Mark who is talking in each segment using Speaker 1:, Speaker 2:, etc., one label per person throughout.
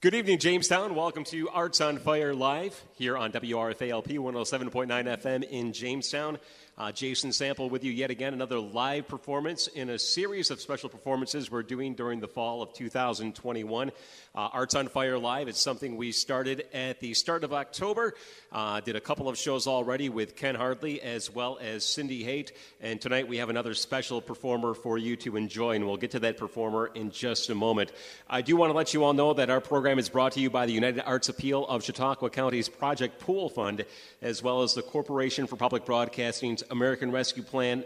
Speaker 1: Good evening, Jamestown. Welcome to Arts on Fire Live here on WRFALP 107.9 FM in Jamestown. Uh, Jason Sample with you yet again, another live performance in a series of special performances we're doing during the fall of 2021. Uh, Arts on Fire Live, it's something we started at the start of October. Uh, did a couple of shows already with Ken Hardley as well as Cindy Haight. And tonight we have another special performer for you to enjoy, and we'll get to that performer in just a moment. I do want to let you all know that our program is brought to you by the United Arts Appeal of Chautauqua County's Project Pool Fund, as well as the Corporation for Public Broadcasting's American Rescue Plan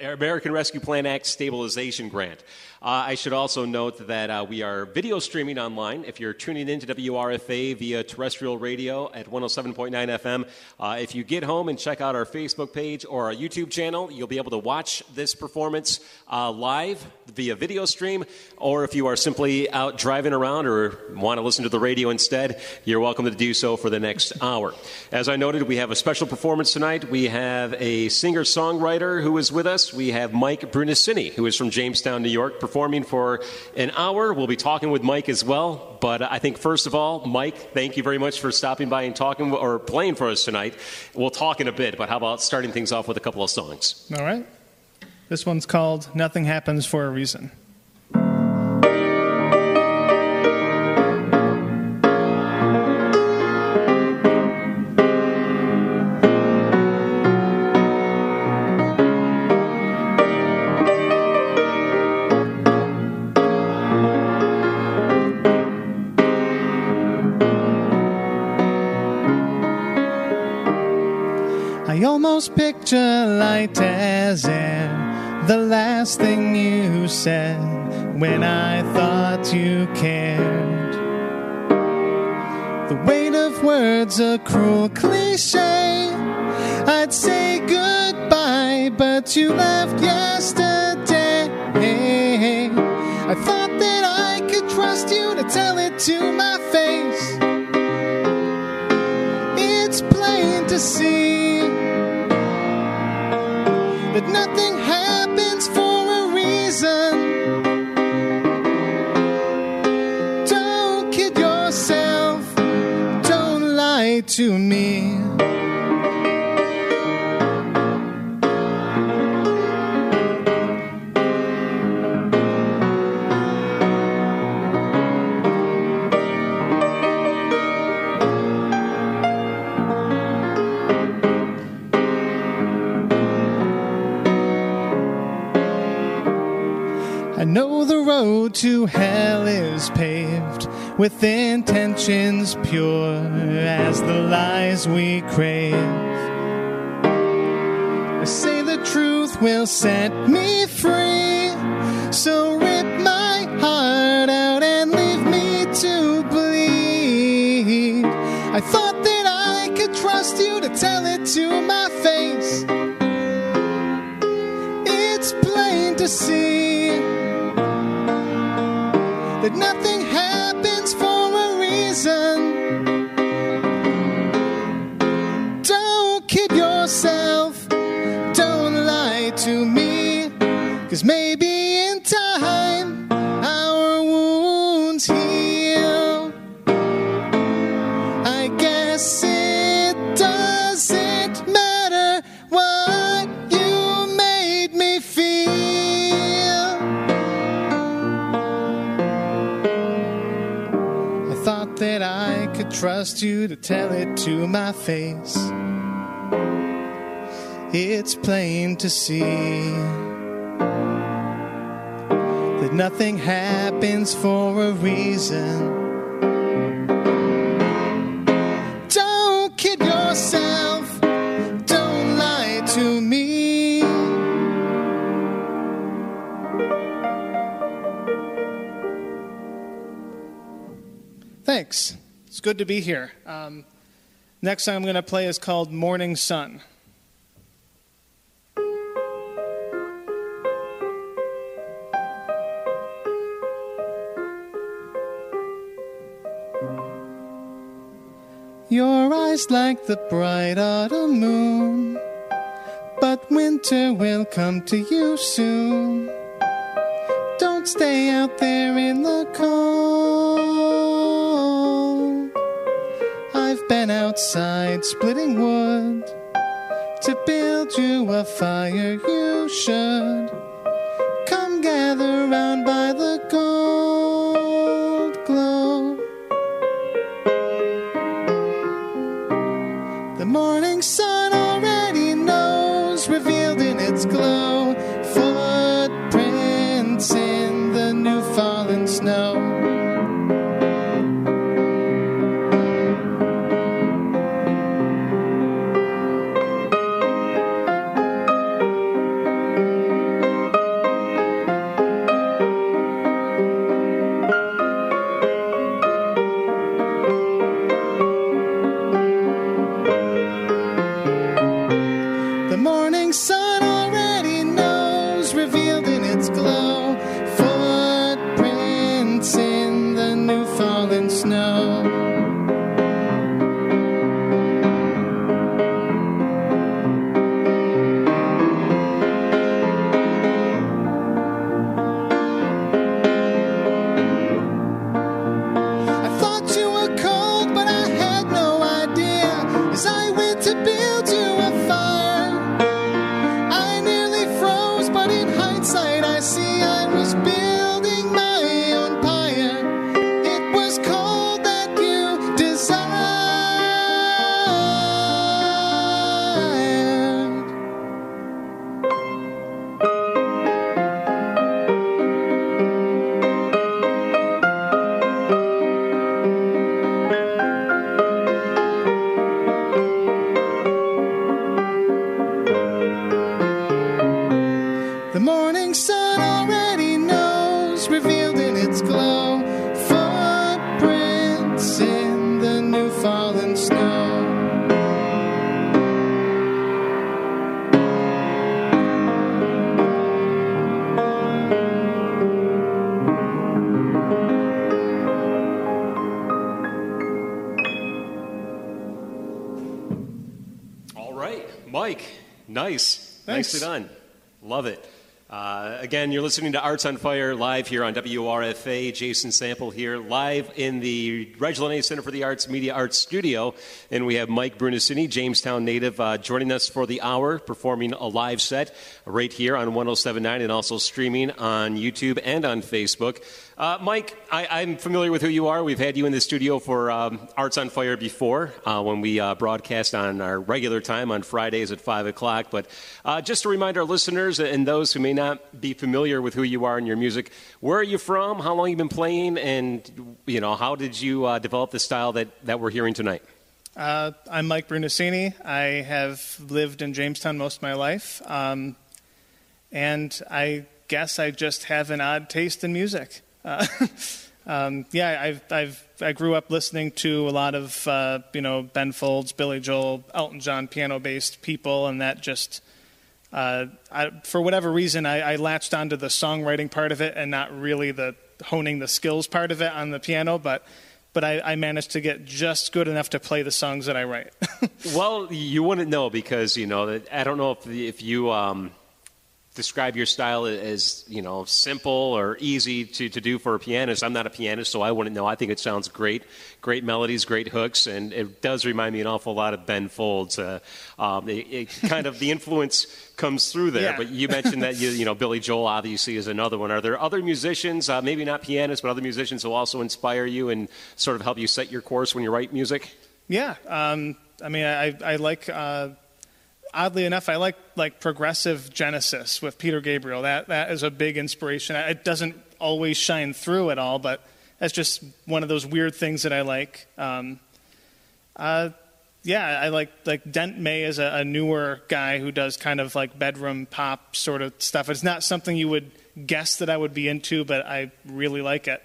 Speaker 1: American Rescue Plan Act stabilization grant. Uh, I should also note that uh, we are video streaming online. If you're tuning in to WRFA via terrestrial radio at 107.9 FM, uh, if you get home and check out our Facebook page or our YouTube channel, you'll be able to watch this performance uh, live via video stream. Or if you are simply out driving around or want to listen to the radio instead, you're welcome to do so for the next hour. As I noted, we have a special performance tonight. We have a singer songwriter who is with us. We have Mike Brunacini, who is from Jamestown, New York performing for an hour. We'll be talking with Mike as well. But I think, first of all, Mike, thank you very much for stopping by and talking or playing for us tonight. We'll talk in a bit, but how about starting things off with a couple of songs?
Speaker 2: All right. This one's called Nothing Happens for a Reason. Picture light as air. The last thing you said when I thought you cared. The weight of words, a cruel cliche. I'd say goodbye, but you left yesterday. I thought that I could trust you to tell it to my face. It's plain to see that nothing happens for a reason. Don't kid yourself, don't lie to me. Road to hell is paved with intentions pure as the lies we crave. I say the truth will set me free, so rip my heart out and leave me to bleed. I thought that I could trust you to tell it to my face. It's plain to see nothing trust you to tell it to my face. It's plain to see that nothing happens for a reason. Don't kid yourself, don't lie to me. Thanks. It's good to be here. Um, next song I'm going to play is called Morning Sun. Your eyes like the bright autumn moon, but winter will come to you soon. Don't stay out there in the cold. Been outside splitting wood to build you a fire. You should come gather round by the
Speaker 1: listening to Arts on Fire live here on WRFA. Jason Sample here, live in the Reg Lenna Center for the Arts Media Arts Studio. And we have Mike Brunacini, Jamestown native, uh, joining us for the hour, performing a live set right here on 1079 and also streaming on YouTube and on Facebook. Uh, Mike, I, I'm familiar with who you are. We've had you in the studio for um, Arts on Fire before uh, when we uh, broadcast on our regular time on Fridays at 5 o'clock. But uh, just to remind our listeners and those who may not be familiar with who you are and your music, where are you from? How long you been playing? And, you know, how did you uh, develop the style that, that we're hearing tonight?
Speaker 2: Uh, I'm Mike Brunacini. I have lived in Jamestown most of my life. Um, and I guess I just have an odd taste in music. Uh, um, yeah, I've, I've, I grew up listening to a lot of, uh, you know, Ben Folds, Billy Joel, Elton John piano based people, and that just, uh, I, for whatever reason, I, I latched onto the songwriting part of it and not really the honing the skills part of it on the piano, but but I, I managed to get just good enough to play the songs that I write.
Speaker 1: Well, you wouldn't know because you know I don't know if if you um, describe your style as you know simple or easy to, to do for a pianist. I'm not a pianist, so I wouldn't know. I think it sounds great, great melodies, great hooks, and it does remind me an awful lot of Ben Folds. Uh, um, it, it kind of the influence comes through there.
Speaker 2: Yeah.
Speaker 1: But you mentioned that you you know Billy Joel obviously is another one. Are there other musicians, uh, maybe not pianists, but other musicians who also inspire you and sort of help you set your course when you write music?
Speaker 2: Yeah, um, I mean, I, I like. Uh, oddly enough, I like like progressive Genesis with Peter Gabriel. That that is a big inspiration. It doesn't always shine through at all, but that's just one of those weird things that I like. Um, uh, yeah, I like like Dent May is a, a newer guy who does kind of like bedroom pop sort of stuff. It's not something you would guess that I would be into, but I really like it.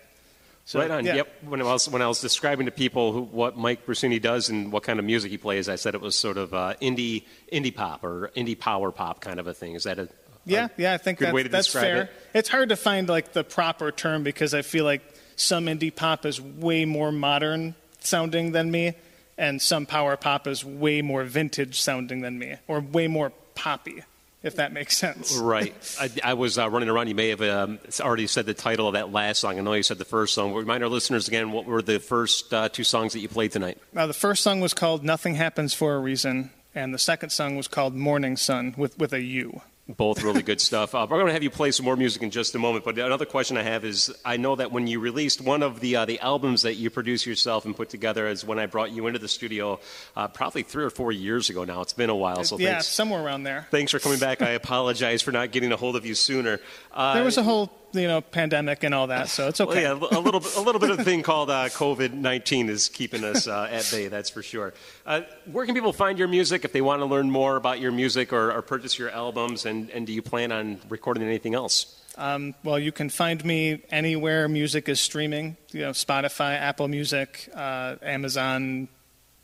Speaker 2: So,
Speaker 1: right on.
Speaker 2: yeah.
Speaker 1: Yep. When I was when I was describing to people who, what Mike Brunacini does and what kind of music he plays, I said it was sort of uh, indie indie pop or indie power pop kind of a thing. Is that a
Speaker 2: Yeah,
Speaker 1: a
Speaker 2: yeah, I think
Speaker 1: good
Speaker 2: that's,
Speaker 1: way to
Speaker 2: that's
Speaker 1: describe
Speaker 2: fair.
Speaker 1: it?
Speaker 2: It's hard to find like the proper term because I feel like some indie pop is way more modern sounding than me, and some power pop is way more vintage sounding than me, or way more poppy. If that makes sense.
Speaker 1: Right. I, I was uh, running around. You may have um, already said the title of that last song. I know you said the first song. Remind our listeners again what were the first uh, two songs that you played tonight?
Speaker 2: Uh, the first song was called Nothing Happens for a Reason, and the second song was called Morning Sun with, with a U.
Speaker 1: Both really good stuff. Uh, we're going to have you play some more music in just a moment. But another question I have is I know that when you released one of the, uh, the albums that you produced yourself and put together is when I brought you into the studio uh, probably three or four years ago now. It's been a while. So
Speaker 2: yeah,
Speaker 1: thanks,
Speaker 2: somewhere around there.
Speaker 1: Thanks for coming back. I apologize for not getting a hold of you sooner. Uh,
Speaker 2: there was a whole you know pandemic and all that, so it's okay.
Speaker 1: Well, yeah, a little a little bit of a thing called uh, COVID nineteen is keeping us uh, at bay. That's for sure. Uh, where can people find your music if they want to learn more about your music or, or purchase your albums? And, and do you plan on recording anything else?
Speaker 2: Um, well, you can find me anywhere music is streaming. You know, Spotify, Apple Music, uh, Amazon,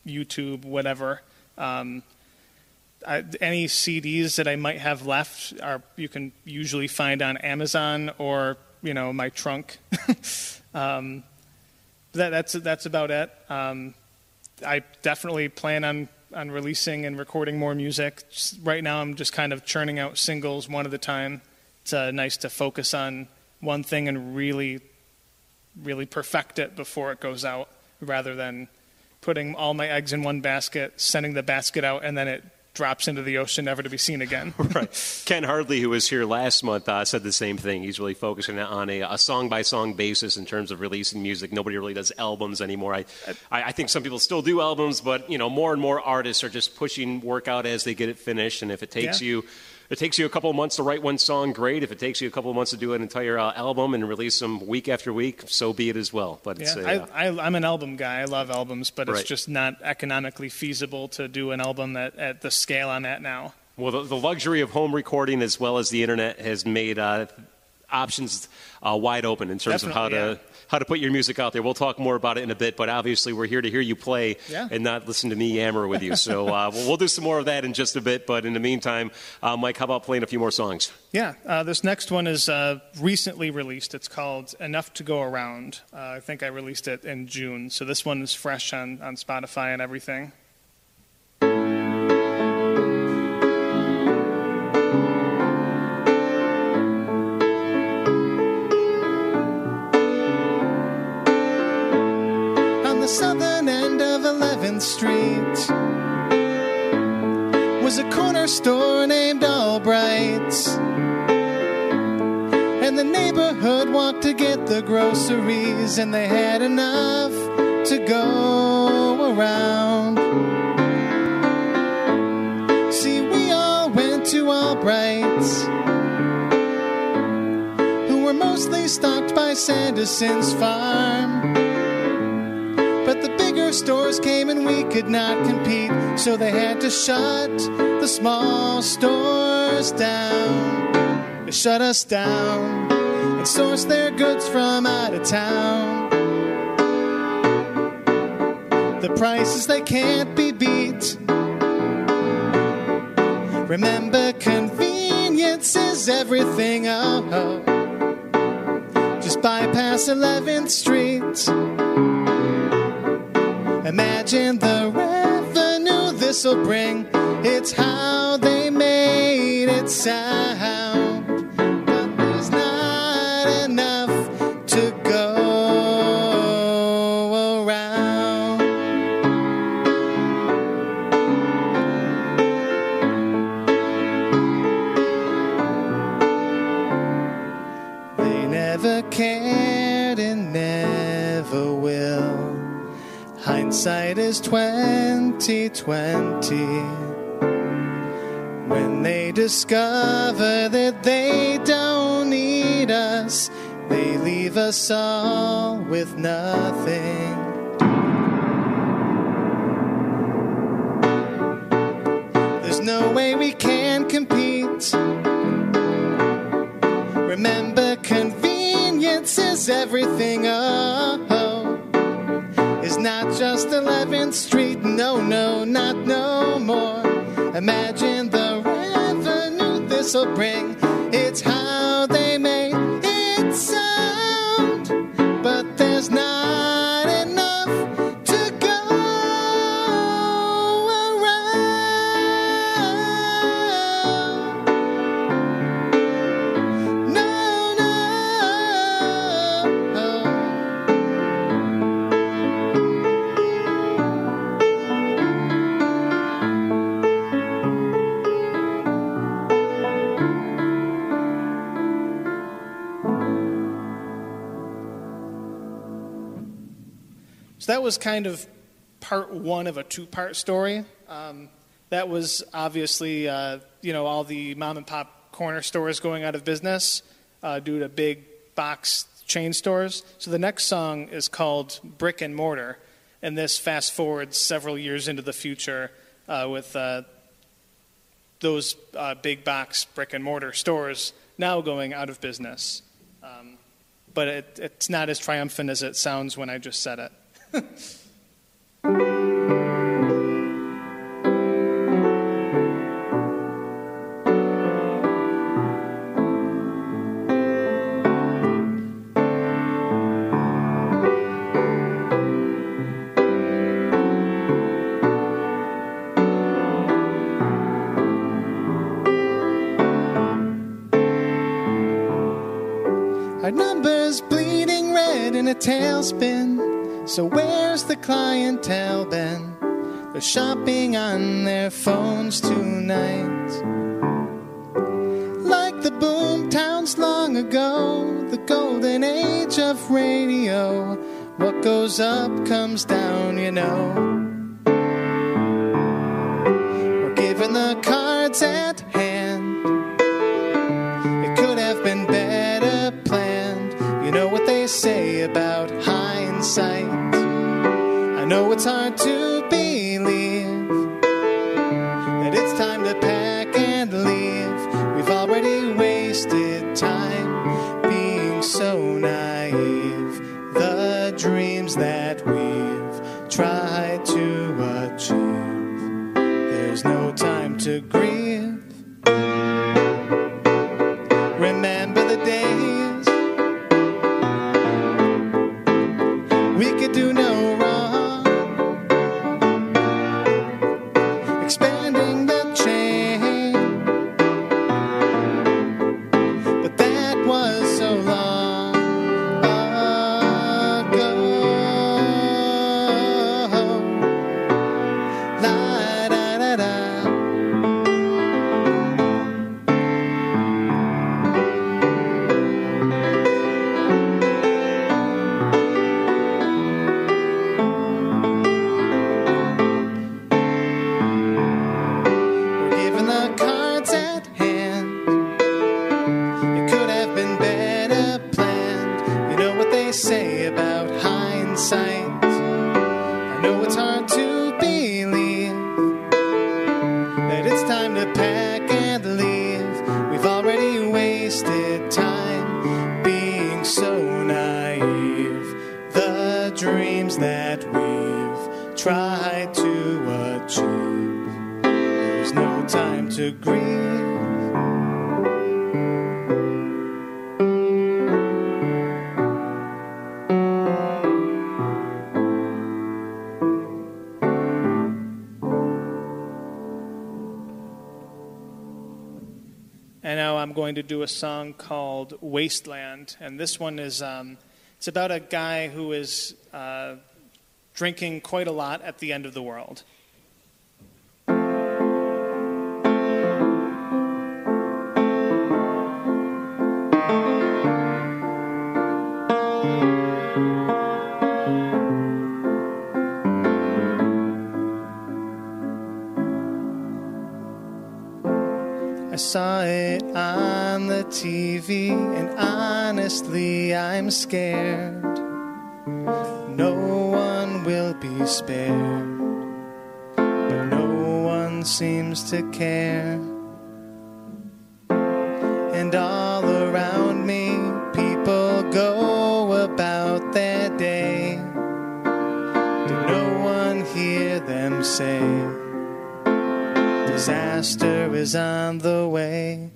Speaker 2: YouTube, whatever. Um, I, any CDs that I might have left are you can usually find on Amazon or you know my trunk. um, that, that's that's about it. Um, I definitely plan on on releasing and recording more music. Just right now, I'm just kind of churning out singles one at a time. It's uh, nice to focus on one thing and really, really perfect it before it goes out, rather than putting all my eggs in one basket, sending the basket out, and then it drops into the ocean, never to be seen again.
Speaker 1: right. Ken Hardley, who was here last month, uh, said the same thing. He's really focusing on a, song by song basis in terms of releasing music. Nobody really does albums anymore. I, I, I, think some people still do albums, but you know, more and more artists are just pushing work out as they get it finished. And if it takes yeah. you it takes you a couple of months to write one song, great. If it takes you a couple of months to do an entire uh, album and release them week after week, so be it as well. But
Speaker 2: yeah, uh, I, am an album guy. I love albums, but it's just not economically feasible to do an album at, at the scale I'm at now.
Speaker 1: Well, the, the, luxury of home recording as well as the internet has made uh, options uh, wide open in terms
Speaker 2: Definitely,
Speaker 1: of how to
Speaker 2: yeah.
Speaker 1: how to put your music out there. We'll talk more about it in a bit, but obviously we're here to hear you play
Speaker 2: yeah.
Speaker 1: and not listen to me yammer with you. So uh, we'll, we'll, do some more of that in just a bit. But in the meantime, uh, Mike, how about playing a few more songs?
Speaker 2: Yeah, uh, this next one is uh, recently released. It's called "Enough to Go Around." Uh, I think I released it in June, so this one is fresh on on Spotify and everything. 11th Street was a corner store named Albright's. And the neighborhood walked to get the groceries, and they had enough to go around. See, we all went to Albright's, who were mostly stocked by Sanderson's farm stores came and we could not compete, so they had to shut the small stores down. They shut us down and source their goods from out of town. The prices they can't be beat. Remember, convenience is everything. Oh, oh. just bypass 11th Street. Imagine the revenue this'll bring. It's how they made it sound. Is 2020. When they discover that they don't need us, they leave us all with nothing. There's no way we can compete. Remember, convenience is everything. Just 11th Street. No, no, not no more. Imagine the revenue this'll bring. It's how That was kind of part one of a two part story. Um, that was obviously, uh, you know, all the mom and pop corner stores going out of business uh, due to big box chain stores. So the next song is called Brick and Mortar, and this fast forwards several years into the future uh, with uh, those uh, big box brick and mortar stores now going out of business. Um, but it, it's not as triumphant as it sounds when I just said it. Our numbers bleeding red in a tailspin. So where's the clientele been? They're shopping on their phones tonight. Like the boom towns long ago, the golden age of radio. What goes up comes down, you know. We're giving the cards at And now I'm going to do a song called Wasteland. And this one is um, it's about a guy who is uh, drinking quite a lot at the end of the world. TV, and honestly, I'm scared. No one will be spared, but no one seems to care. And all around me, people go about their day. Did no one hear them say? disaster is on the way.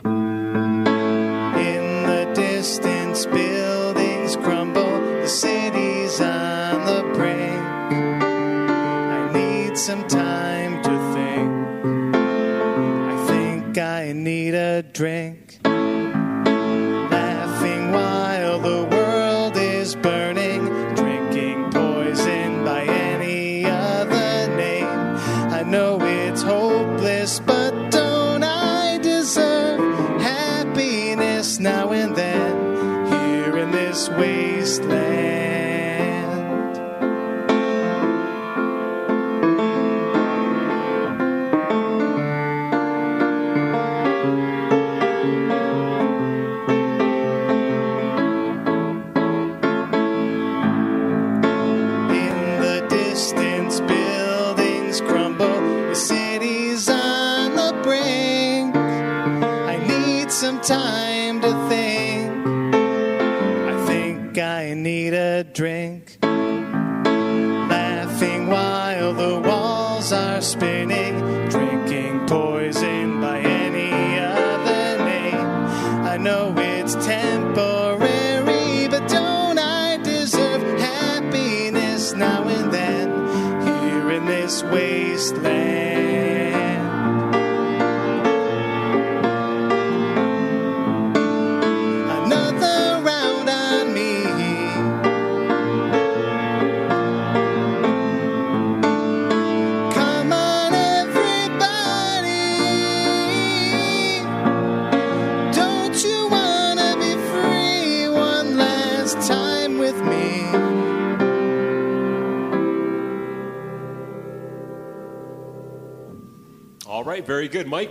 Speaker 2: Drink. Laughing while the world is burning, drinking poison by any other name. I know it's hopeless, but don't I deserve happiness now and then here in this wasteland?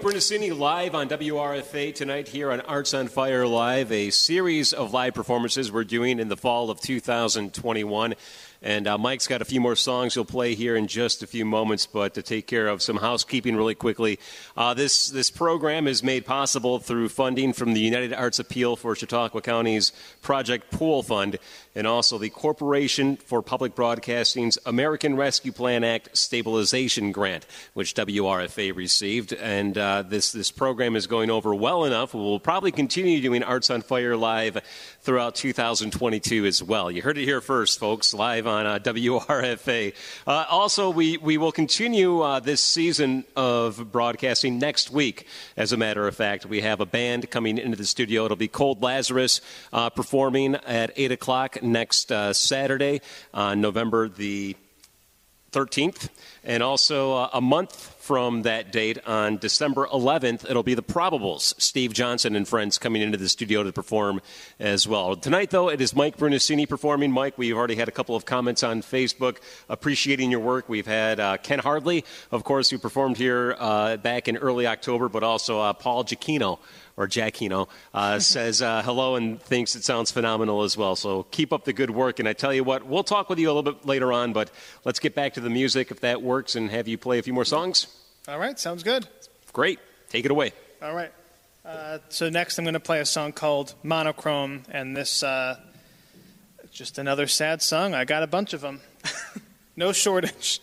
Speaker 1: Mike live on WRFA tonight here on Arts on Fire Live, a series of live performances we're doing in the fall of 2021. And uh, Mike's got a few more songs he'll play here in just a few moments, but to take care of some housekeeping really quickly, uh, this this program is made possible through funding from the United Arts Appeal for Chautauqua County's Project Pool Fund, and also the Corporation for Public Broadcasting's American Rescue Plan Act Stabilization Grant, which WRFA received. And uh, this this program is going over well enough. We'll probably continue doing Arts on Fire live throughout 2022 as well. You heard it here first, folks, live on uh, WRFA. Uh, also, we, we will continue uh, this season of broadcasting next week. As a matter of fact, we have a band coming into the studio. It'll be Cold Lazarus uh, performing at 8 o'clock next uh, Saturday, uh, November the 13th. And also uh, a month from that date on December 11th, it'll be the Probables. Steve Johnson and friends coming into the studio to perform as well. Tonight, though, it is Mike Brunacini performing. Mike, we've already had a couple of comments on Facebook appreciating your work. We've had uh, Ken Hardley, of course, who performed here uh, back in early October, but also uh, Paul Giacchino or Giacchino, uh, says uh, hello and thinks it sounds phenomenal as well. So keep up the good work. And I tell you what, we'll talk with you a little bit later on, but let's get back to the music if that works and have you play a few more songs.
Speaker 2: All right, sounds good.
Speaker 1: Great. Take it away.
Speaker 2: All right. Uh, so next, I'm going to play a song called Monochrome, and this uh, just another sad song. I got a bunch of them, no shortage.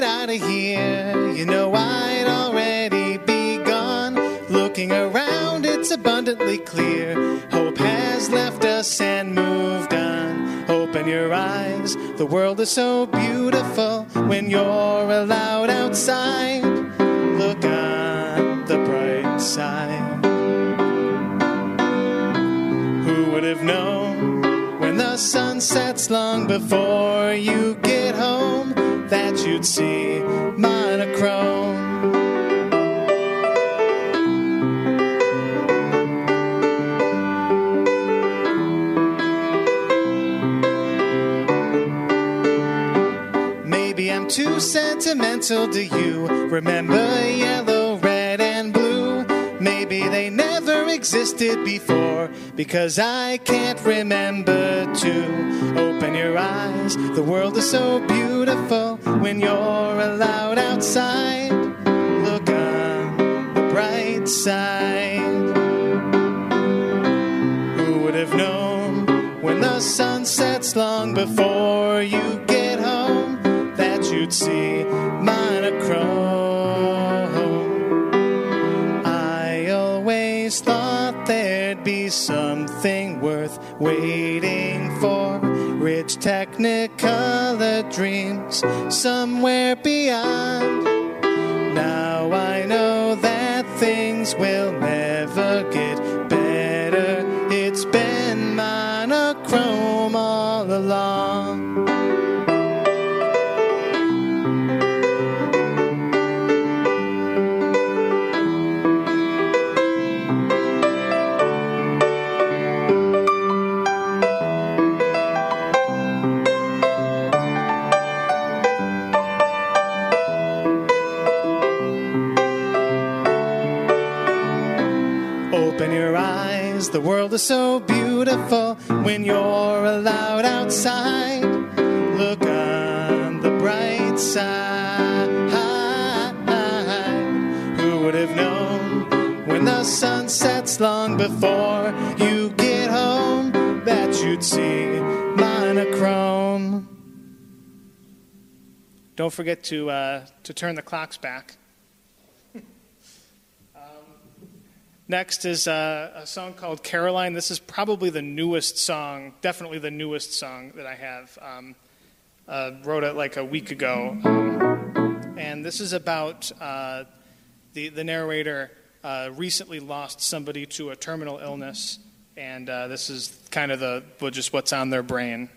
Speaker 2: Get out of here, you know I'd already be gone. Looking around, it's abundantly clear. Hope has left us and moved on. Open your eyes, the world is so beautiful when you're allowed outside. Look on the bright side. Who would have known when the sun sets long before you get home that you'd see monochrome? Maybe I'm too sentimental to you. Remember yellow, red, and blue. Maybe they never existed before because I can't remember to open your eyes. The world is so beautiful when you're allowed outside. Look on the bright side. Who would have known when the sun sets long before you get home that you'd see monochrome? Something worth waiting for. Rich technicolor dreams somewhere beyond. Now I know that things will never get better. It's been monochrome all along. Is so beautiful when you're allowed outside. Look on the bright side. Who would have known when the sun sets long before you get home that you'd see monochrome? Don't forget to, uh, to turn the clocks back. Next is uh, a song called Caroline. This is probably the newest song, definitely the newest song that I have. Um, uh, wrote it like a week ago. Um, and this is about uh, the, the narrator uh, recently lost somebody to a terminal illness. And uh, this is kind of the, just what's on their brain.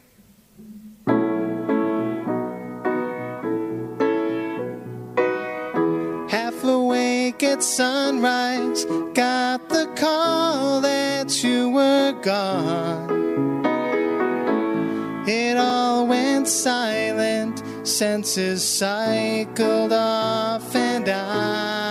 Speaker 2: At sunrise, got the call that you were gone. It all went silent, senses cycled off and on.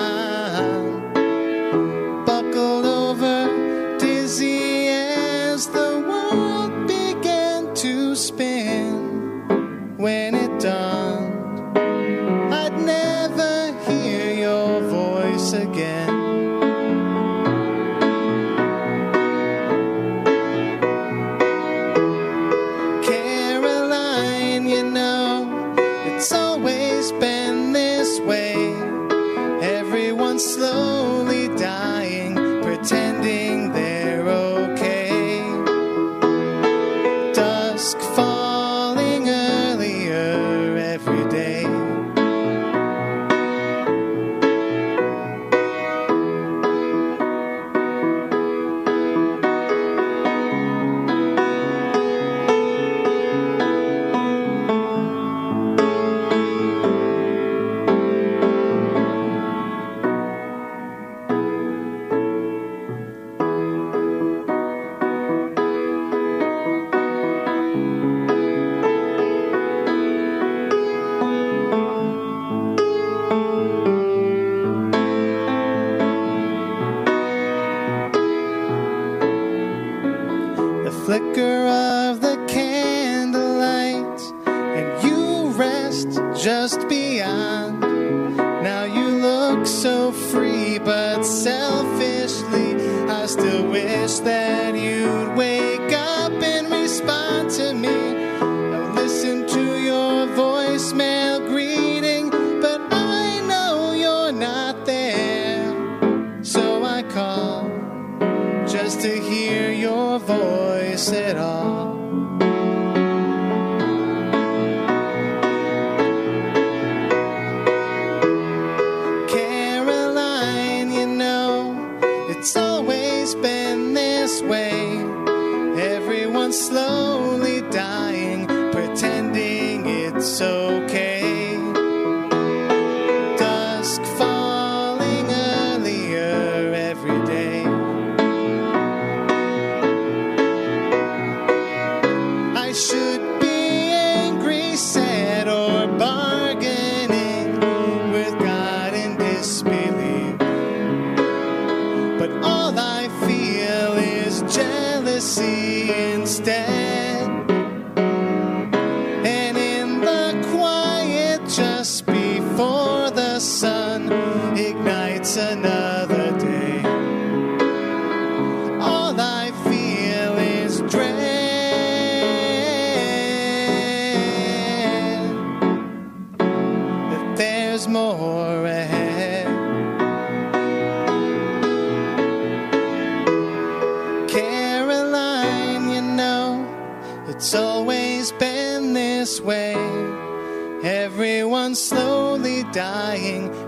Speaker 2: será.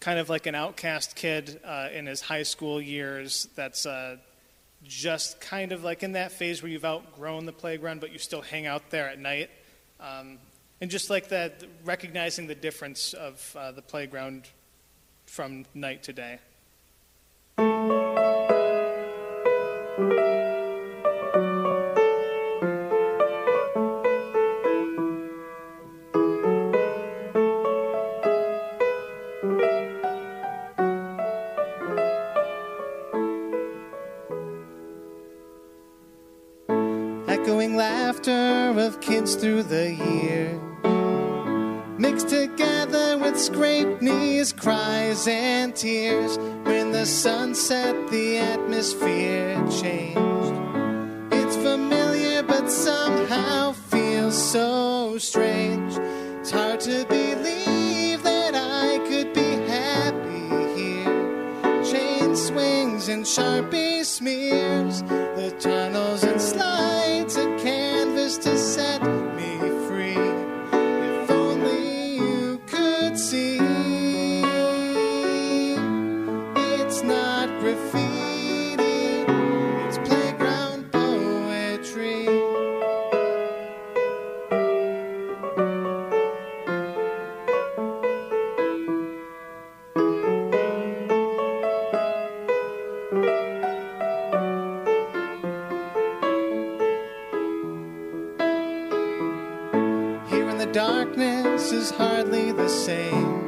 Speaker 2: kind of like an outcast kid uh, in his high school years that's uh, just kind of like in that phase where you've outgrown the playground, but you still hang out there at night. Um, And just like that, recognizing the difference of uh, the playground from night to day. Through the year mixed together with scraped knees, cries, and tears. When the sun set, the atmosphere changed. Is hardly the same.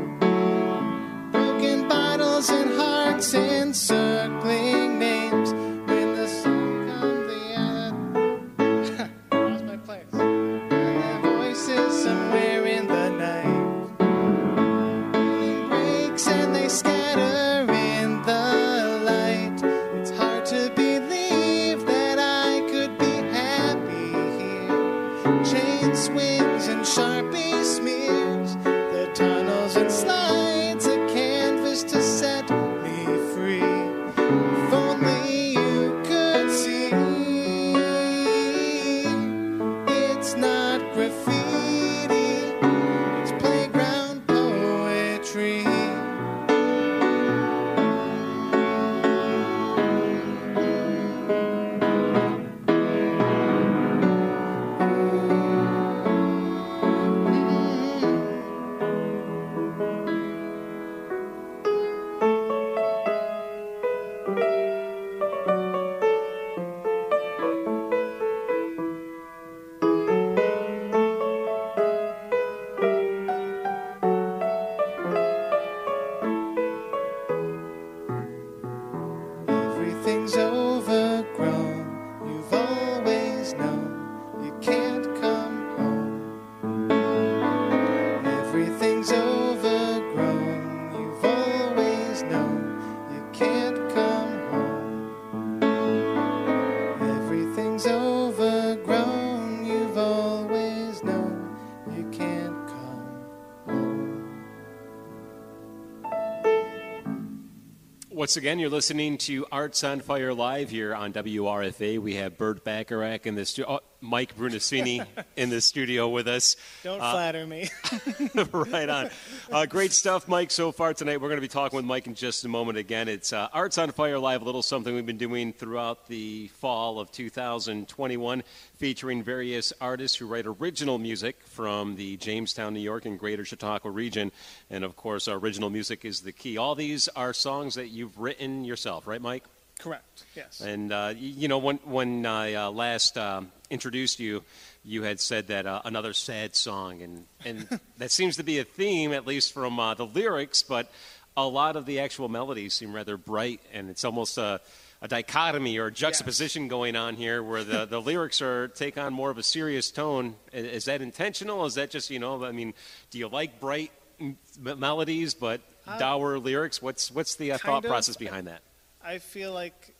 Speaker 1: Once again, you're listening to Arts on Fire Live here on WRFA. We have Burt Bacharach in the studio, oh, Mike Brunacini in the studio with us.
Speaker 2: Don't uh, flatter me.
Speaker 1: right on. Uh, great stuff, Mike, so far tonight. We're going to be talking with Mike in just a moment again. It's uh, Arts on Fire Live, a little something we've been doing throughout the fall of 2021, featuring various artists who write original music from the Jamestown, New York, and greater Chautauqua region. And of course, our original music is the key. All these are songs that you've written yourself, right, Mike?
Speaker 2: Correct. Yes.
Speaker 1: And uh, you know, when when I uh, last um, introduced you, you had said that uh, another sad song, and and that seems to be a theme, at least from uh, the lyrics. But a lot of the actual melodies seem rather bright, and it's almost a, a dichotomy or juxtaposition going on here, where the, the lyrics are take on more of a serious tone. Is that intentional? Is that just you know? I mean, do you like bright m- melodies but dour lyrics? What's what's the uh, thought
Speaker 2: of.
Speaker 1: process behind that?
Speaker 2: I feel like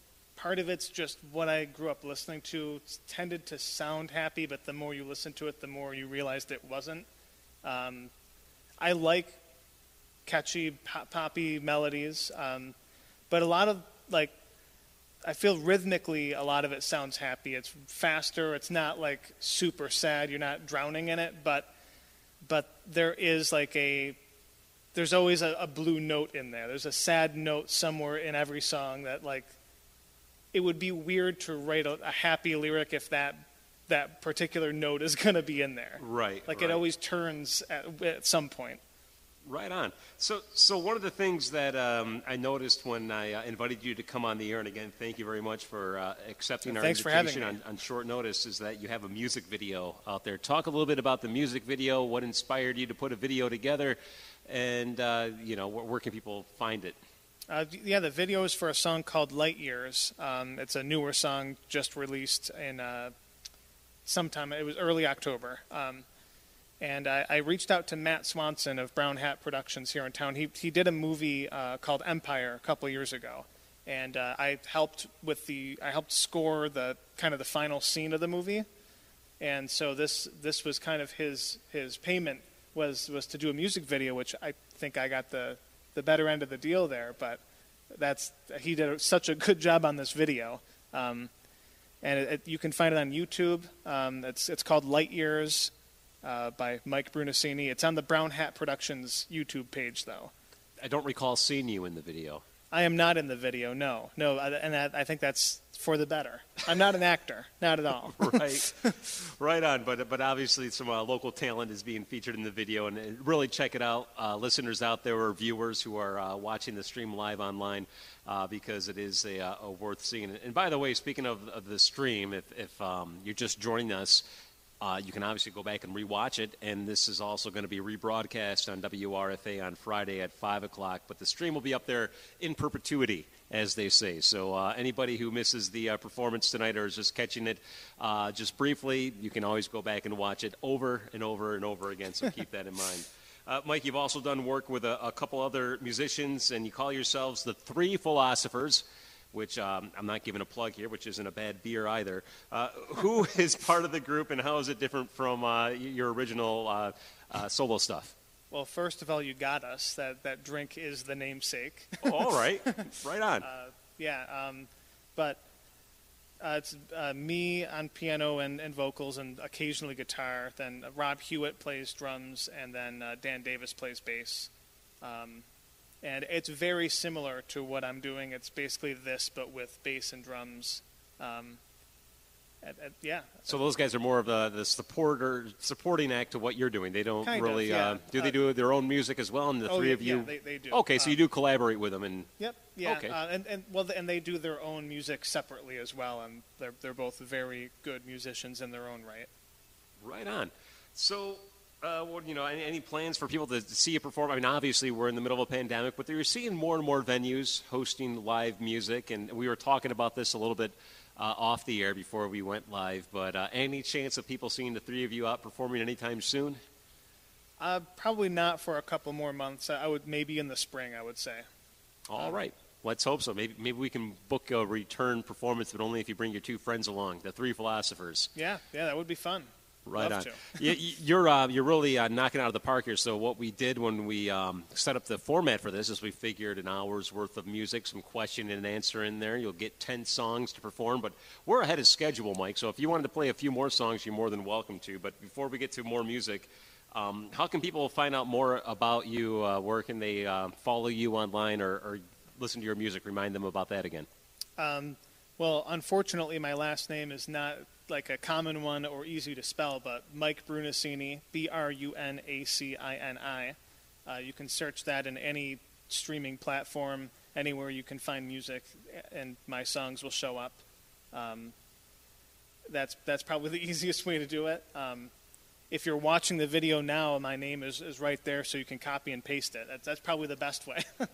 Speaker 2: part of it's just what I grew up listening to. Tended to sound happy, but the more you listen to it, the more you realized it wasn't. Um, I like catchy pop- poppy melodies, um, but a lot of like I feel rhythmically a lot of it sounds happy. It's faster. It's not like super sad. You're not drowning in it, but but there is like a there's always a, a blue note in there. There's a sad note somewhere in every song that like it would be weird to write a, a happy lyric if that
Speaker 3: that particular note is going to be in there.
Speaker 1: Right.
Speaker 3: Like
Speaker 1: right.
Speaker 3: it always turns at, at some point.
Speaker 1: Right on. So, so one of the things that um, I noticed when I uh, invited you to come on the air, and again, thank you very much for uh, accepting our invitation on, on short notice, is that you have a music video out there. Talk a little bit about the music video. What inspired you to put a video together, and uh, you know, where, where can people find it?
Speaker 3: Uh, yeah, the video is for a song called Light Years. Um, it's a newer song just released in uh, sometime, it was early October. Um, and I, I reached out to Matt Swanson of Brown Hat Productions here in town. He, he did a movie uh, called Empire a couple years ago. And uh, I helped with the, I helped score the kind of the final scene of the movie. And so this, this was kind of his, his payment was, was to do a music video, which I think I got the, the better end of the deal there. But that's he did such a good job on this video, um, and it, it, you can find it on YouTube. Um, it's it's called Light Years uh, by Mike Brunacini. It's on the Brown Hat Productions YouTube page, though.
Speaker 1: I don't recall seeing you in the video.
Speaker 3: I am not in the video. No, no, and I, I think that's for the better. I'm not an actor, not at all.
Speaker 1: right, right on. But but obviously, some uh, local talent is being featured in the video, and, and really check it out, uh, listeners out there or viewers who are uh, watching the stream live online, uh, because it is a, uh, a worth seeing. And by the way, speaking of, of the stream, if if um, you're just joining us. Uh, you can obviously go back and rewatch it, and this is also going to be rebroadcast on WRFA on Friday at 5 o'clock. But the stream will be up there in perpetuity, as they say. So uh, anybody who misses the uh, performance tonight or is just catching it uh, just briefly, you can always go back and watch it over and over and over again. So keep that in mind. Uh, Mike, you've also done work with a, a couple other musicians, and you call yourselves the Three Philosophers which um, I'm not giving a plug here, which isn't a bad beer either. Uh, who is part of the group, and how is it different from uh, your original uh, uh, solo stuff?
Speaker 3: Well, first of all, you got us. That that drink is the namesake.
Speaker 1: Oh, all right, right on.
Speaker 3: yeah, um, but uh, it's uh, me on piano and, and vocals, and occasionally guitar. Then Rob Hewitt plays drums, and then uh, Dan Davis plays bass. Um, and it's very similar to what I'm doing. It's basically this, but with bass and drums. Um, and- and- yeah,
Speaker 1: so those guys are more of the, the supporter supporting act to what you're doing. They don't
Speaker 3: Kind of,
Speaker 1: really.
Speaker 3: yeah.
Speaker 1: uh, do they
Speaker 3: Uh,
Speaker 1: do their own music as well? And the
Speaker 3: Oh,
Speaker 1: three
Speaker 3: yeah,
Speaker 1: of you.
Speaker 3: yeah, they- they do.
Speaker 1: Okay, so
Speaker 3: Uh,
Speaker 1: you do collaborate with them, and
Speaker 3: Yep. Yeah.
Speaker 1: Okay.
Speaker 3: Uh, and and well, and they do their own music separately as well, and they're they're both very good musicians in their own right.
Speaker 1: Right on. So, uh, what, you know, any, any plans for people to see you perform? I mean, obviously we're in the middle of a pandemic, but you're seeing more and more venues hosting live music, and we were talking about this a little bit uh, off the air before we went live. But uh, any chance of people seeing the three of you out performing anytime soon?
Speaker 3: Uh, probably not for a couple more months. I would maybe in the spring. I would say.
Speaker 1: All right. Let's hope so. Maybe maybe we can book a return performance, but only if you bring your two friends along, the three philosophers.
Speaker 3: Yeah. Yeah, that would be fun.
Speaker 1: Right
Speaker 3: Love
Speaker 1: on. you, you're uh, you're really uh, knocking out of the park here. So what we did when we um, set up the format for this is we figured an hour's worth of music, some question and answer in there. You'll get ten songs to perform, but we're ahead of schedule, Mike. So if you wanted to play a few more songs, you're more than welcome to. But before we get to more music. Um, how can people find out more about you? Uh, where can they uh, follow you online or, or listen to your music? Remind them about that again.
Speaker 3: Um, well, unfortunately, my last name is not like a common one or easy to spell, but Mike Brunacini, B R U N A C I N I. Uh, you can search that in any streaming platform, anywhere you can find music, and my songs will show up. Um, that's that's probably the easiest way to do it. Um, if you're watching the video now, my name is, is right there, so you can copy and paste it. That's, that's probably the best way.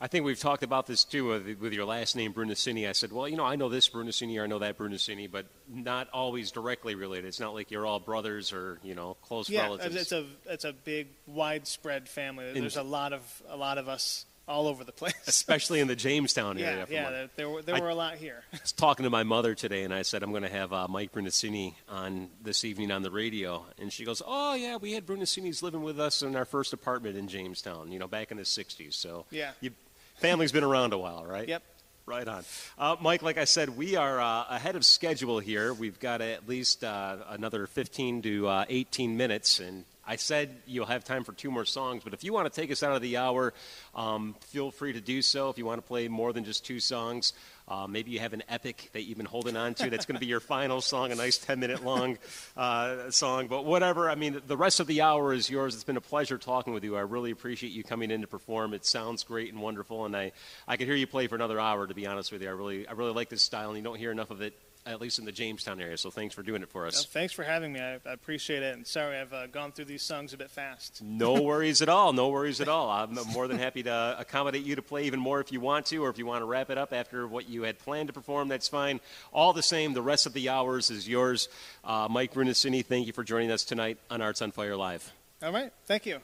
Speaker 1: I think we've talked about this too with, with your last name, Brunacini. I said, well, you know, I know this Brunacini or I know that Brunacini, but not always directly related. It's not like you're all brothers or you know close
Speaker 3: yeah,
Speaker 1: relatives.
Speaker 3: it's a it's a big widespread family. There's a lot of a lot of us all over the place.
Speaker 1: Especially in the Jamestown area.
Speaker 3: yeah, yeah. There, there were there
Speaker 1: I-
Speaker 3: were a lot here.
Speaker 1: I was talking to my mother today, and I said I'm going to have uh, Mike Brunacini on this evening on the radio, and she goes, "Oh yeah, we had Brunacinis living with us in our first apartment in Jamestown, you know, back in the '60s." So
Speaker 3: Yeah.
Speaker 1: you, family's been around a while, right?
Speaker 3: Yep.
Speaker 1: Right on. Uh, Mike, like I said, we are uh, ahead of schedule here. We've got at least uh, another 15 to uh, 18 minutes, and I said you'll have time for two more songs, but if you want to take us out of the hour, um, feel free to do so. If you want to play more than just two songs, uh, maybe you have an epic that you've been holding on to that's going to be your final song, a nice 10 minute long uh, song. But whatever, I mean, the rest of the hour is yours. It's been a pleasure talking with you. I really appreciate you coming in to perform. It sounds great and wonderful, and I, I could hear you play for another hour, to be honest with you. I really, I really like this style, and you don't hear enough of it at least in the Jamestown area. So thanks for doing it for us.
Speaker 2: Well, thanks for having me. I, I, appreciate it. And sorry I've uh, gone through these songs a bit fast.
Speaker 1: No worries at all. No worries at all. I'm more than happy to accommodate you to play even more if you want to, or if you want to wrap it up after what you had planned to perform. That's fine. All the same, the rest of the hours is yours. Uh, Mike Brunacini, thank you for joining us tonight on Arts on Fire Live.
Speaker 2: All right. Thank you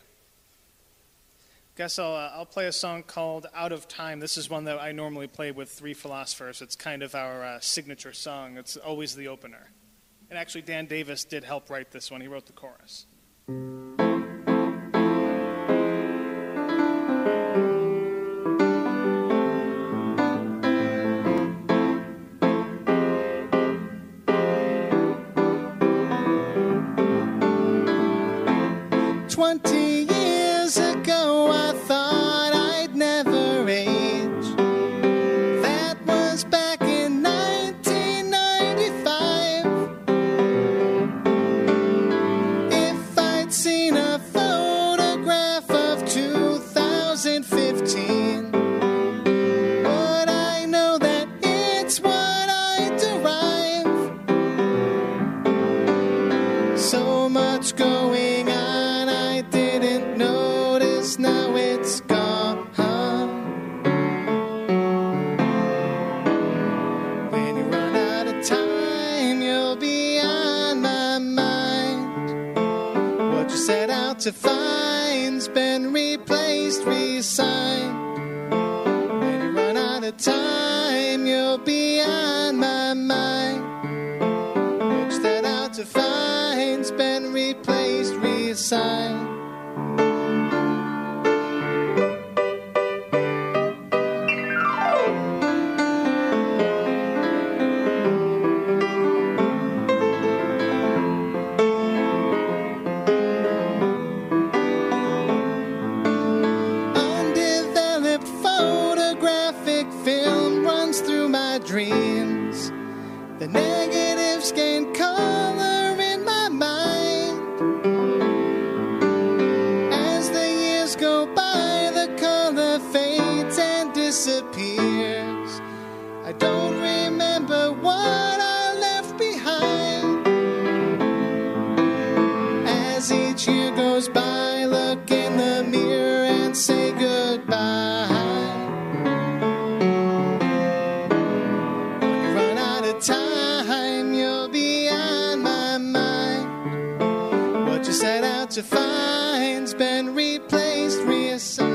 Speaker 2: guess I'll, uh, I'll play a song called Out of Time. This is one that I normally play with Three Philosophers. It's kind of our uh, signature song, it's always the opener. And actually, Dan Davis did help write this one, he wrote the chorus. Been replaced, reassigned.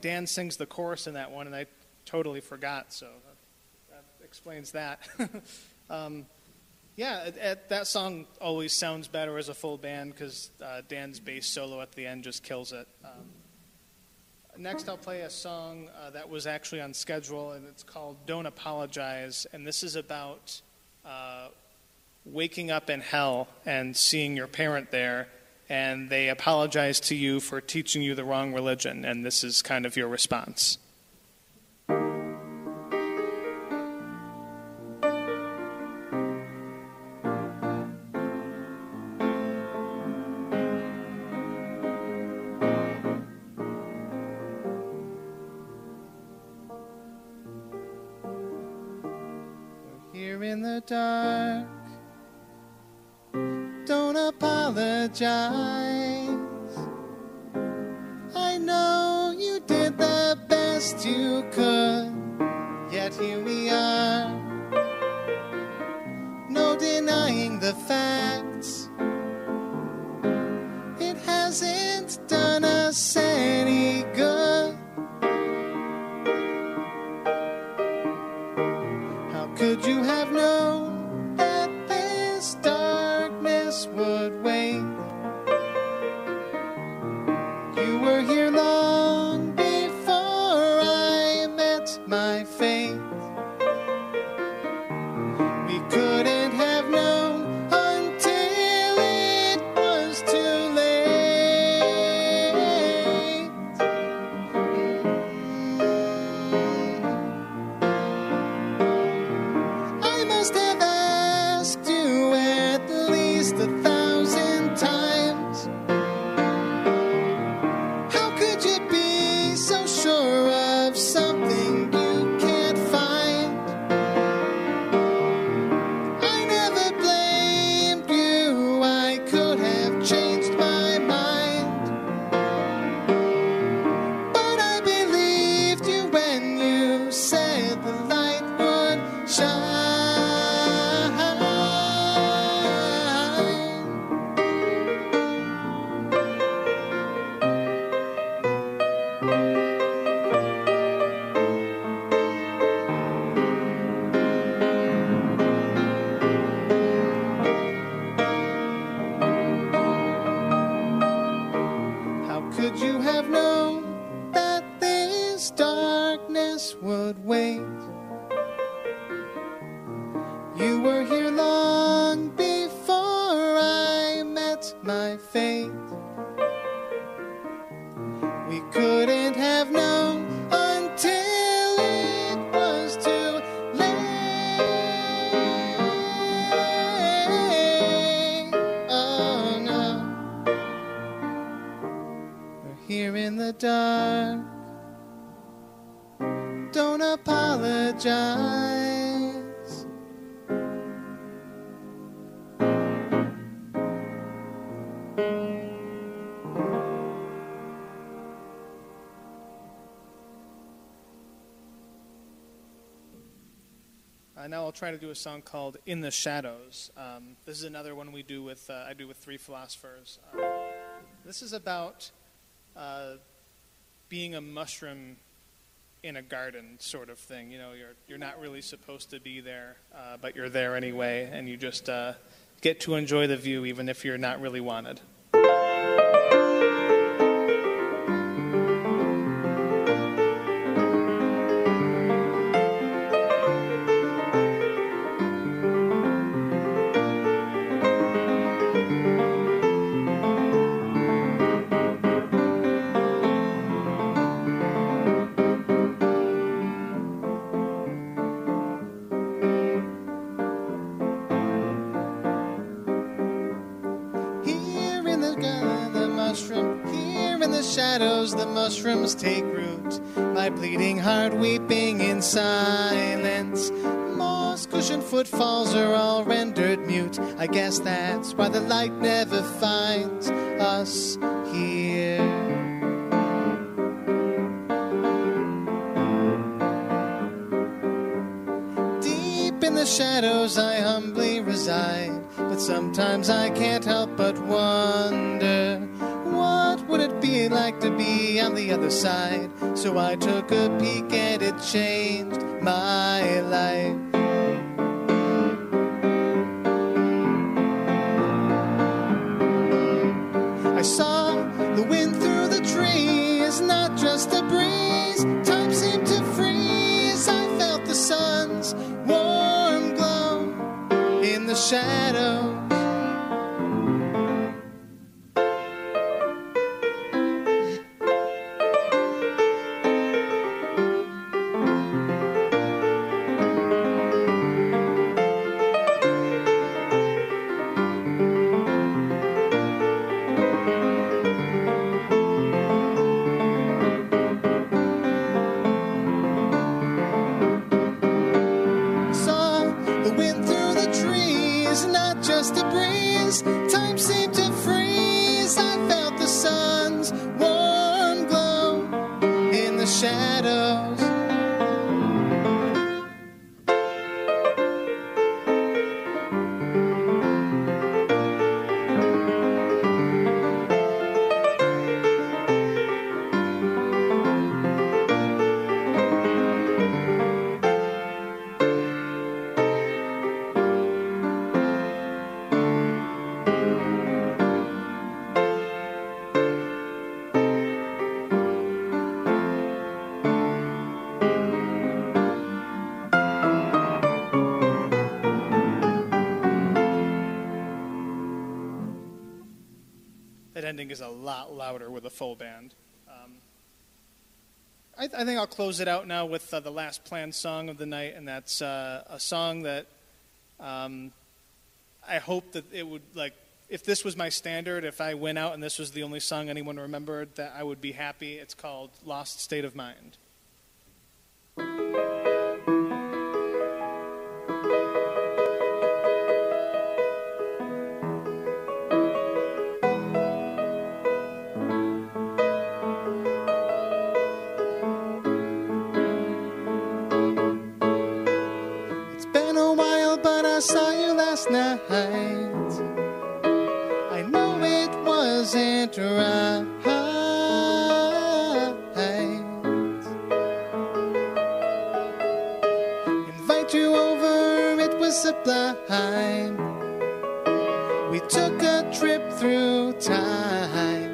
Speaker 2: Dan sings the chorus in that one, and I totally forgot, so that explains that. um, yeah, it, it, that song always sounds better as a full band because uh, Dan's bass solo at the end just kills it. Um, Next, I'll play a song uh, that was actually on schedule, and it's called Don't Apologize. And this is about uh, waking up in hell and seeing your parent there, and they apologize to you for teaching you the wrong religion. And this is kind of your response. apologize. I know you did the best you could, yet here we are. No denying the facts. It hasn't done us. Uh, now I'll try to do a song called "In the Shadows." Um, this is another one we do with uh, I do with three philosophers. Uh, this is about uh, being a mushroom in a garden, sort of thing. You know, you're you're not really supposed to be there, uh, but you're there anyway, and you just uh, get to enjoy the view, even if you're not really wanted. Shadows, the mushrooms take root. My bleeding heart weeping in silence. Moss cushioned footfalls are all rendered mute. I guess that's why the light never finds us here. Deep in the shadows I humbly reside, but sometimes I can't help but wonder like to be on the other side. So I took a peek and it changed my life. I saw the wind through the trees, not just a breeze. Time seemed to freeze. I felt the sun's warm glow in the shadows. Full band. Um, I, I, think I'll close it out now with uh, the last planned song of the night, and that's uh, a song that um, I hope that it would like. If this was my standard, if I went out and this was the only song anyone remembered, that I would be happy. It's called "Lost State of Mind." Right.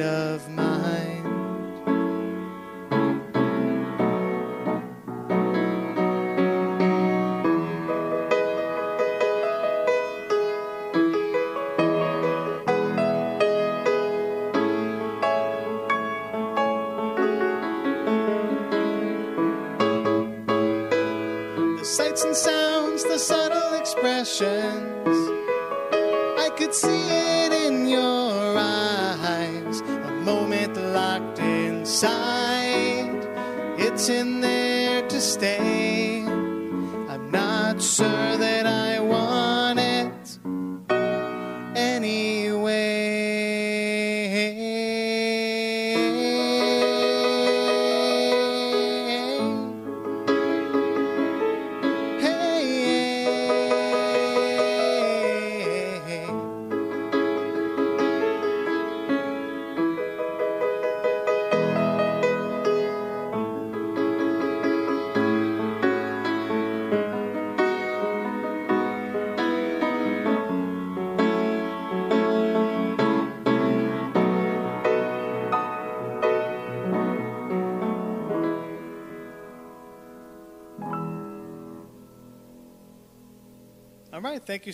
Speaker 2: of you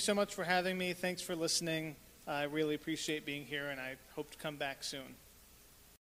Speaker 2: so much for having me. Thanks for listening. I really appreciate being here, and I hope to come back soon.